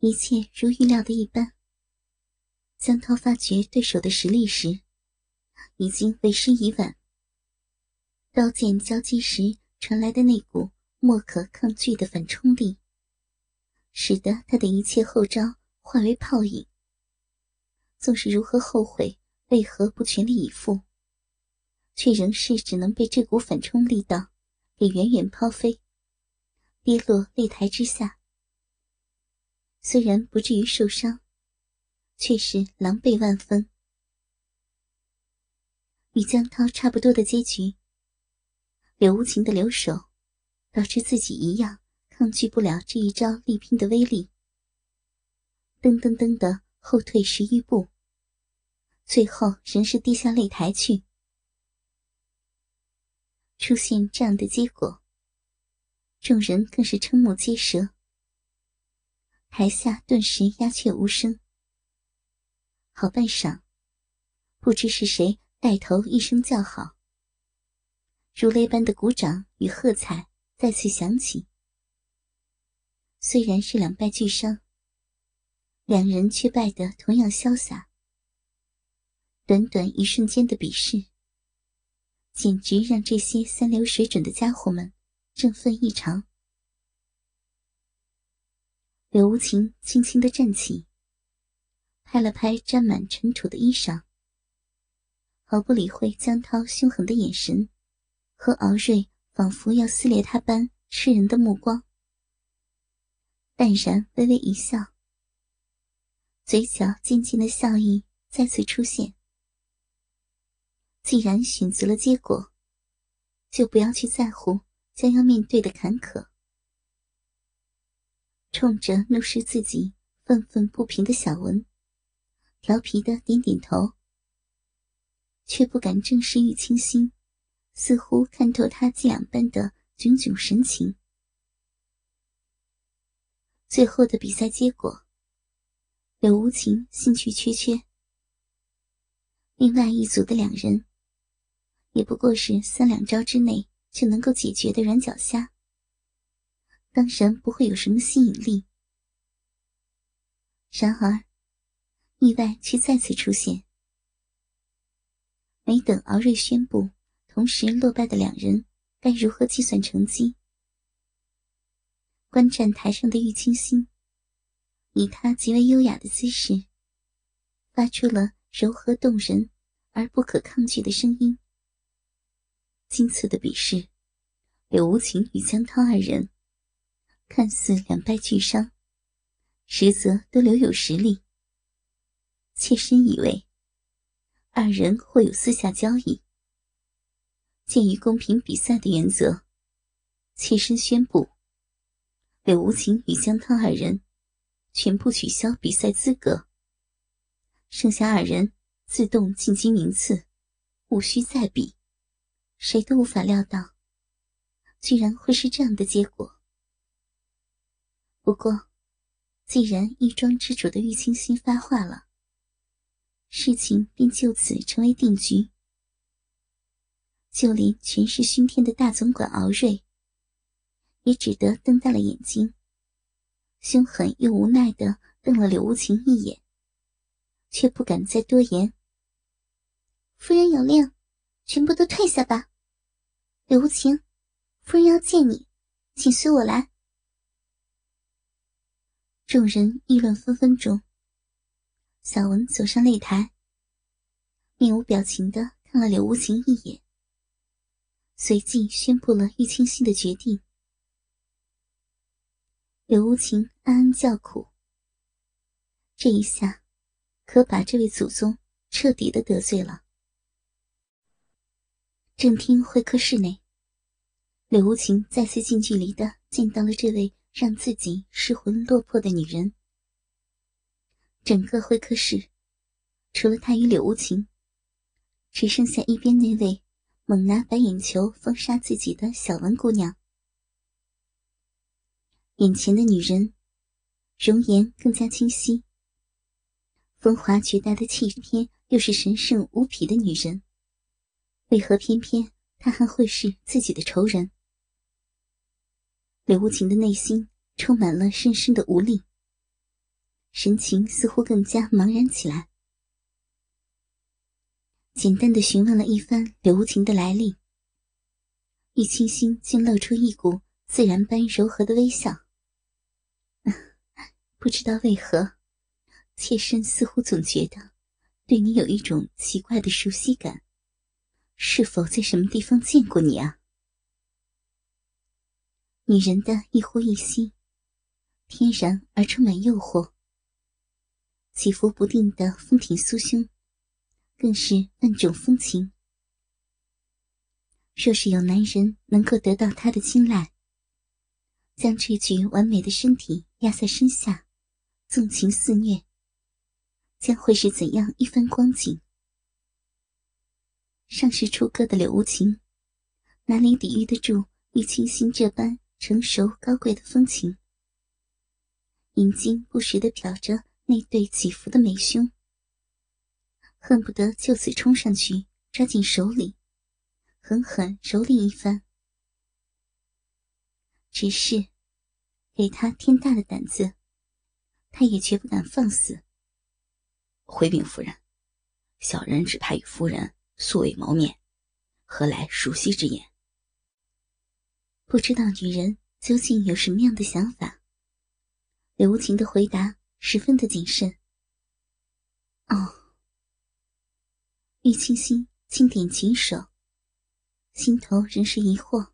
一切如预料的一般。江涛发觉对手的实力时，已经为时已晚。刀剑交击时传来的那股莫可抗拒的反冲力，使得他的一切后招化为泡影。纵是如何后悔，为何不全力以赴，却仍是只能被这股反冲力道给远远抛飞，跌落擂台之下。虽然不至于受伤。却是狼狈万分。与江涛差不多的结局，柳无情的留守，导致自己一样抗拒不了这一招力拼的威力，噔噔噔的后退十余步，最后仍是跌下擂台去。出现这样的结果，众人更是瞠目结舌，台下顿时鸦雀无声。好半晌，不知是谁带头一声叫好，如雷般的鼓掌与喝彩再次响起。虽然是两败俱伤，两人却败得同样潇洒。短短一瞬间的比试，简直让这些三流水准的家伙们振奋异常。柳无情轻轻的站起。拍了拍沾满尘土的衣裳，毫不理会江涛凶狠的眼神和敖瑞仿佛要撕裂他般吃人的目光，淡然微微一笑，嘴角渐渐的笑意再次出现。既然选择了结果，就不要去在乎将要面对的坎坷。冲着怒视自己愤愤不平的小文。调皮的点点头，却不敢正视玉清心，似乎看透他伎俩般的炯炯神情。最后的比赛结果，柳无情兴趣缺缺，另外一组的两人，也不过是三两招之内就能够解决的软脚虾，当然不会有什么吸引力。然而。意外却再次出现。没等敖瑞宣布同时落败的两人该如何计算成绩，观战台上的玉清心以他极为优雅的姿势，发出了柔和动人而不可抗拒的声音。今次的比试，柳无情与江涛二人看似两败俱伤，实则都留有实力。妾身以为，二人或有私下交易。鉴于公平比赛的原则，妾身宣布，柳无情与江涛二人全部取消比赛资格。剩下二人自动晋级名次，无需再比。谁都无法料到，居然会是这样的结果。不过，既然一庄之主的玉清心发话了。事情便就此成为定局，就连权势熏天的大总管敖瑞，也只得瞪大了眼睛，凶狠又无奈的瞪了柳无情一眼，却不敢再多言。夫人有令，全部都退下吧。柳无情，夫人要见你，请随我来。众人议论纷纷中。小文走上擂台，面无表情的看了柳无情一眼，随即宣布了玉清心的决定。柳无情暗暗叫苦，这一下可把这位祖宗彻底的得罪了。正厅会客室内，柳无情再次近距离的见到了这位让自己失魂落魄的女人。整个会客室，除了他与柳无情，只剩下一边那位猛拿白眼球封杀自己的小文姑娘。眼前的女人，容颜更加清晰，风华绝代的气质又是神圣无匹的女人，为何偏偏她还会是自己的仇人？柳无情的内心充满了深深的无力。神情似乎更加茫然起来。简单的询问了一番柳无情的来历，玉清心竟露出一股自然般柔和的微笑。不知道为何，妾身似乎总觉得对你有一种奇怪的熟悉感，是否在什么地方见过你啊？女人的一呼一吸，天然而充满诱惑。起伏不定的丰挺酥胸，更是万种风情。若是有男人能够得到她的青睐，将这具完美的身体压在身下，纵情肆虐，将会是怎样一番光景？尚是初歌的柳无情，哪里抵御得住玉清心这般成熟高贵的风情？眼睛不时的瞟着。那对起伏的美胸，恨不得就此冲上去抓进手里，狠狠蹂躏一番。只是，给他天大的胆子，他也绝不敢放肆。回禀夫人，小人只怕与夫人素未谋面，何来熟悉之言？不知道女人究竟有什么样的想法。刘无情的回答。十分的谨慎。哦，玉清心轻点琴手，心头仍是疑惑，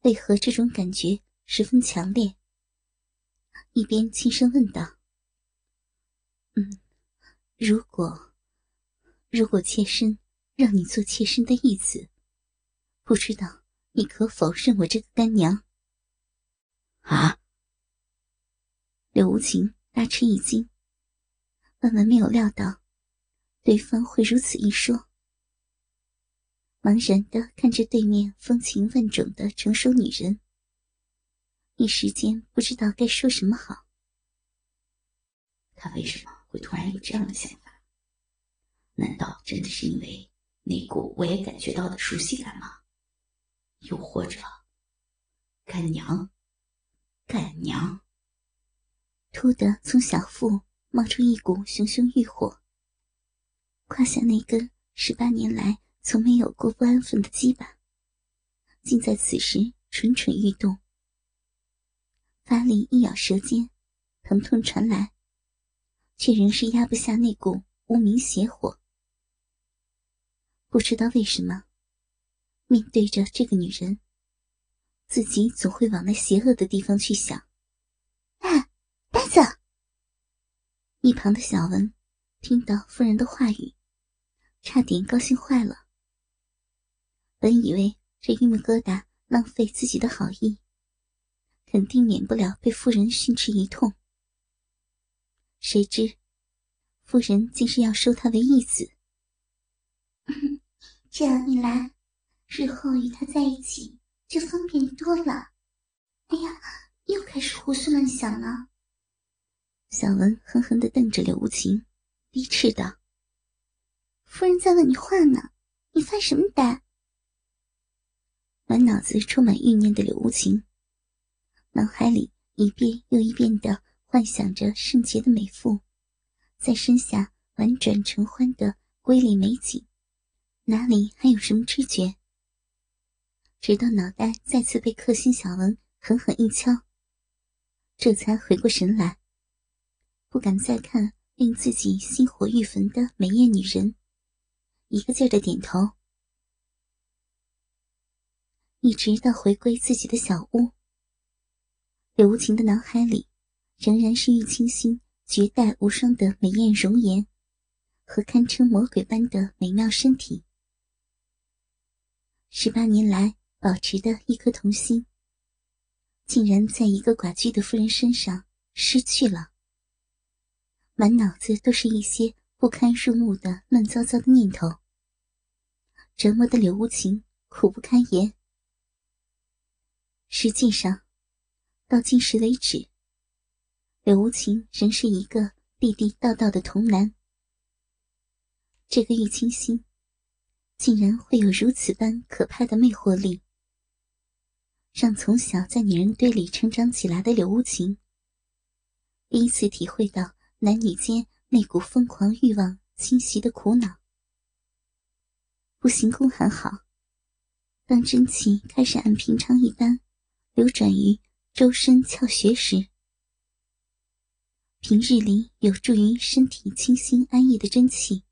为何这种感觉十分强烈？一边轻声问道：“嗯，如果如果妾身让你做妾身的义子，不知道你可否认我这个干娘？”啊，柳无情。大吃一惊，万万没有料到对方会如此一说，茫然的看着对面风情万种的成熟女人，一时间不知道该说什么好。他为什么会突然有这样的想法？难道真的是因为那股我也感觉到的熟悉感吗？又或者，干娘，干娘？突的从小腹冒出一股熊熊欲火，胯下那根十八年来从没有过不安分的鸡巴，竟在此时蠢蠢欲动。发力一咬舌尖，疼痛传来，却仍是压不下那股无名邪火。不知道为什么，面对着这个女人，自己总会往那邪恶的地方去想。呆子。一旁的小文听到夫人的话语，差点高兴坏了。本以为这玉木疙瘩浪费自己的好意，肯定免不了被夫人训斥一通。谁知，夫人竟是要收他为义子。这样一来，日后与他在一起就方便多了。哎呀，又开始胡思乱想了。小文狠狠的瞪着柳无情，低斥道：“夫人在问你话呢，你发什么呆？”满脑子充满欲念的柳无情，脑海里一遍又一遍的幻想着圣洁的美妇，在身下婉转承欢的瑰丽美景，哪里还有什么知觉？直到脑袋再次被克星小文狠狠一敲，这才回过神来。不敢再看令自己心火欲焚的美艳女人，一个劲儿的点头。一直到回归自己的小屋，柳无情的脑海里仍然是玉清心绝代无双的美艳容颜和堪称魔鬼般的美妙身体。十八年来保持的一颗童心，竟然在一个寡居的妇人身上失去了。满脑子都是一些不堪入目的乱糟糟的念头，折磨的柳无情苦不堪言。实际上，到今时为止，柳无情仍是一个地地道道的童男。这个玉清心，竟然会有如此般可怕的魅惑力，让从小在女人堆里成长起来的柳无情，第一次体会到。男女间那股疯狂欲望侵袭的苦恼。不行功还好，当真气开始按平常一般流转于周身窍穴时，平日里有助于身体清新安逸的真气，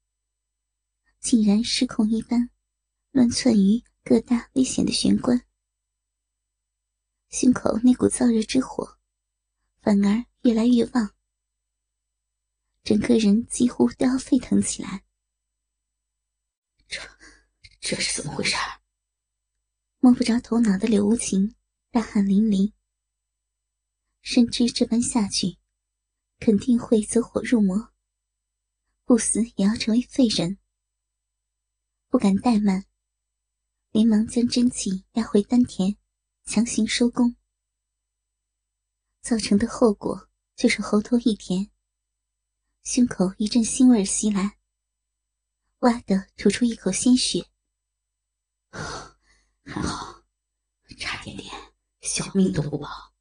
竟然失控一般乱窜于各大危险的玄关。胸口那股燥热之火，反而越来越旺，整个人几乎都要沸腾起来。这，这是怎么回事？摸不着头脑的柳无情大汗淋漓，深知这般下去，肯定会走火入魔，不死也要成为废人。不敢怠慢，连忙将真气压回丹田。强行收工，造成的后果就是喉头一甜，胸口一阵腥味袭来，哇的吐出一口鲜血。还好，差点点小命都不保。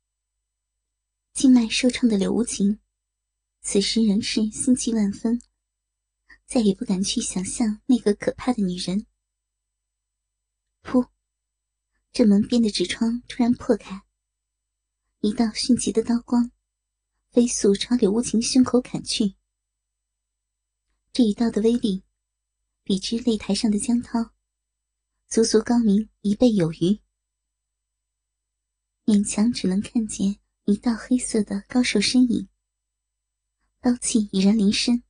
静脉受创的柳无情，此时仍是心悸万分，再也不敢去想象那个可怕的女人。噗。这门边的纸窗突然破开，一道迅疾的刀光飞速朝柳无情胸口砍去。这一刀的威力，比之擂台上的江涛，足足高明一倍有余。勉强只能看见一道黑色的高瘦身影，刀气已然临身。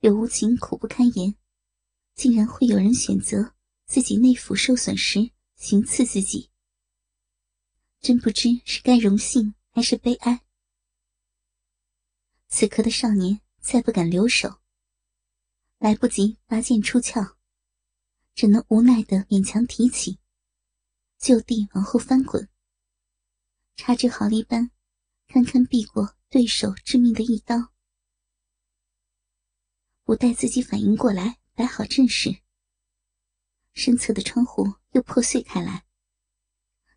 柳无情苦不堪言，竟然会有人选择。自己内府受损时行刺自己，真不知是该荣幸还是悲哀。此刻的少年再不敢留手，来不及拔剑出鞘，只能无奈的勉强提起，就地往后翻滚，差之毫厘般，堪堪避过对手致命的一刀。不待自己反应过来，摆好阵势。身侧的窗户又破碎开来，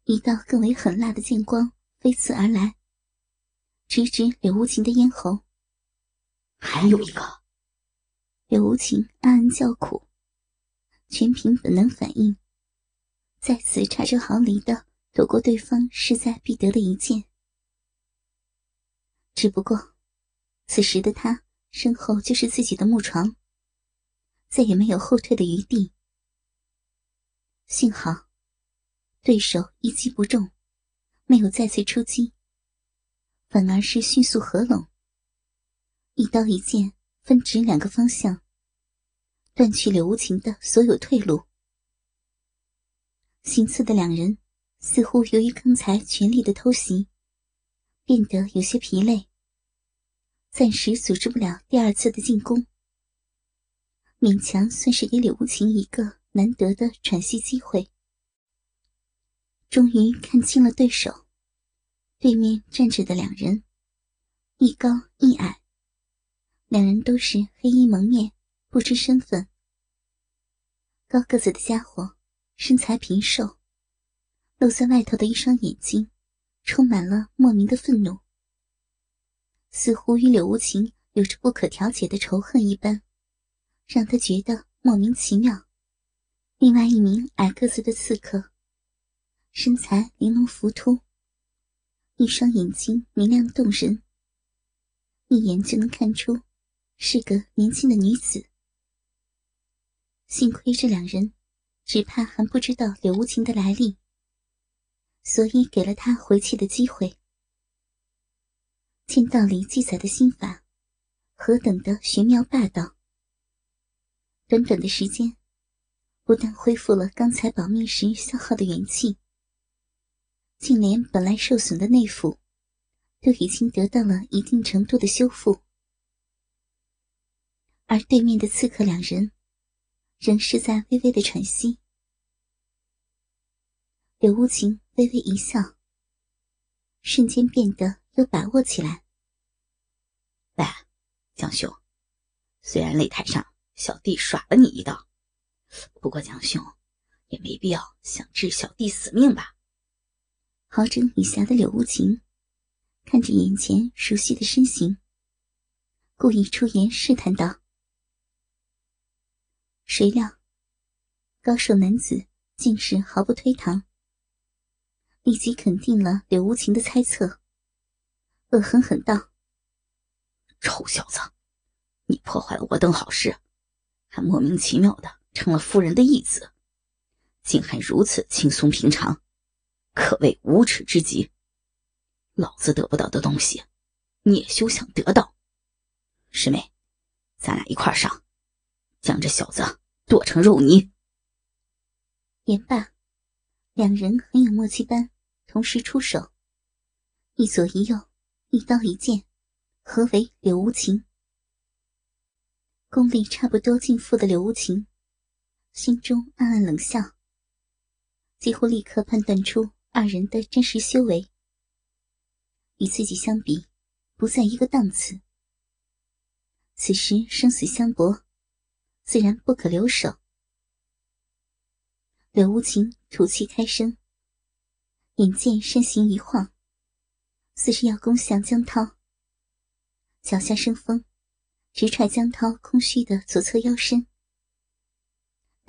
一道更为狠辣的剑光飞刺而来，直指柳无情的咽喉。还有一个，柳无情暗暗叫苦，全凭本能反应，再次差之毫厘的躲过对方势在必得的一剑。只不过，此时的他身后就是自己的木床，再也没有后退的余地。幸好，对手一击不中，没有再次出击，反而是迅速合拢，一刀一剑分指两个方向，断去柳无情的所有退路。行刺的两人似乎由于刚才全力的偷袭，变得有些疲累，暂时组织不了第二次的进攻，勉强算是给柳无情一个。难得的喘息机会，终于看清了对手。对面站着的两人，一高一矮，两人都是黑衣蒙面，不知身份。高个子的家伙身材平瘦，露在外头的一双眼睛，充满了莫名的愤怒，似乎与柳无情有着不可调解的仇恨一般，让他觉得莫名其妙。另外一名矮个子的刺客，身材玲珑浮凸，一双眼睛明亮动人，一眼就能看出是个年轻的女子。幸亏这两人只怕还不知道柳无情的来历，所以给了他回气的机会。剑道里记载的心法，何等的玄妙霸道！短短的时间。不但恢复了刚才保命时消耗的元气，竟连本来受损的内府都已经得到了一定程度的修复。而对面的刺客两人仍是在微微的喘息。柳无情微微一笑，瞬间变得有把握起来。喂，江兄，虽然擂台上小弟耍了你一道。不过江兄，也没必要想置小弟死命吧？好整以暇的柳无情，看着眼前熟悉的身形，故意出言试探道。谁料，高瘦男子竟是毫不推搪，立即肯定了柳无情的猜测，恶狠狠道：“臭小子，你破坏了我等好事，还莫名其妙的成了夫人的义子，竟还如此轻松平常，可谓无耻之极。老子得不到的东西，你也休想得到。师妹，咱俩一块上，将这小子剁成肉泥。”言罢，两人很有默契般同时出手，一左一右，一刀一剑，合为柳无情。功力差不多尽复的柳无情，心中暗暗冷笑，几乎立刻判断出二人的真实修为，与自己相比，不在一个档次。此时生死相搏，自然不可留手。柳无情吐气开声，眼见身形一晃，似是要攻向江涛。脚下生风，直踹江涛空虚的左侧腰身。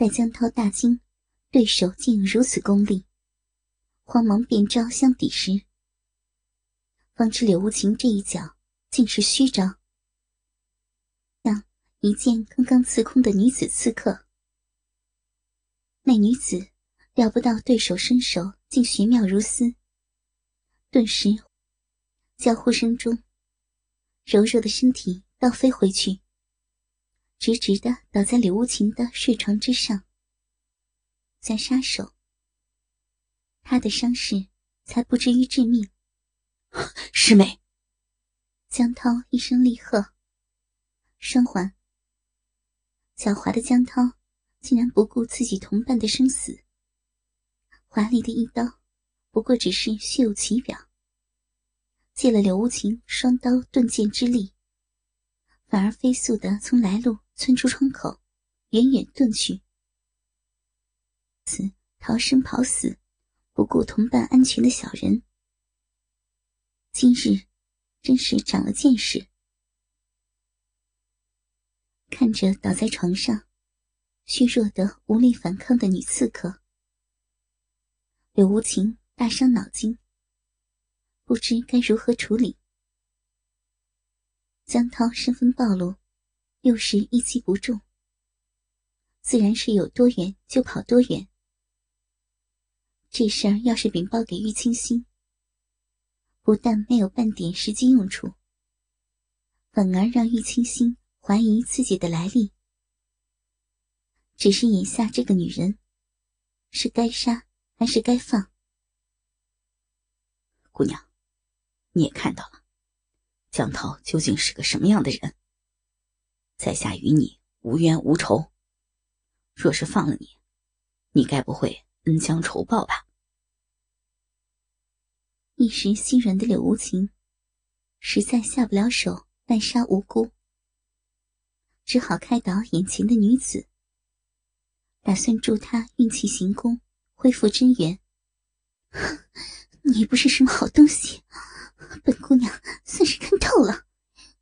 待江涛大惊，对手竟如此功力，慌忙变招相抵时，方知柳无情这一脚竟是虚招，像一剑刚刚刺空的女子刺客。那女子料不到对手身手竟玄妙如斯，顿时交呼声中，柔弱的身体倒飞回去，直直的倒在柳无情的睡床之上。在杀手，他的伤势才不至于致命。师妹，江涛一声厉喝，双环，狡猾的江涛。竟然不顾自己同伴的生死，华丽的一刀，不过只是虚有其表。借了柳无情双刀钝剑之力，反而飞速的从来路窜出窗口，远远遁去。此逃生跑死，不顾同伴安全的小人，今日真是长了见识。看着倒在床上。虚弱的无力反抗的女刺客，柳无情大伤脑筋，不知该如何处理。江涛身份暴露，又是一击不中，自然是有多远就跑多远。这事儿要是禀报给玉清心，不但没有半点实际用处，反而让玉清心怀疑自己的来历。只是眼下这个女人，是该杀还是该放？姑娘，你也看到了，江涛究竟是个什么样的人？在下与你无冤无仇，若是放了你，你该不会恩将仇报吧？一时心软的柳无情，实在下不了手滥杀无辜，只好开导眼前的女子。打算助她运气行宫，恢复真元。哼 你不是什么好东西，透了，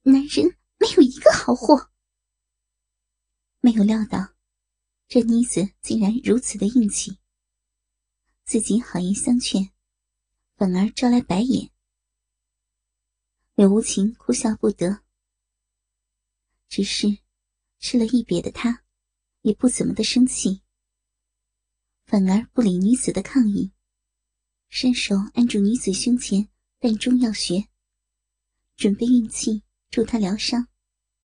男人没有一个好货。没有料到，这妮子竟然如此的硬气。自己好言相劝，反而招来白眼。柳无情哭笑不得，只是吃了一瘪的他。也不怎么的生气，反而不理女子的抗议，伸手按住女子胸前膻中药穴，准备运气助他疗伤。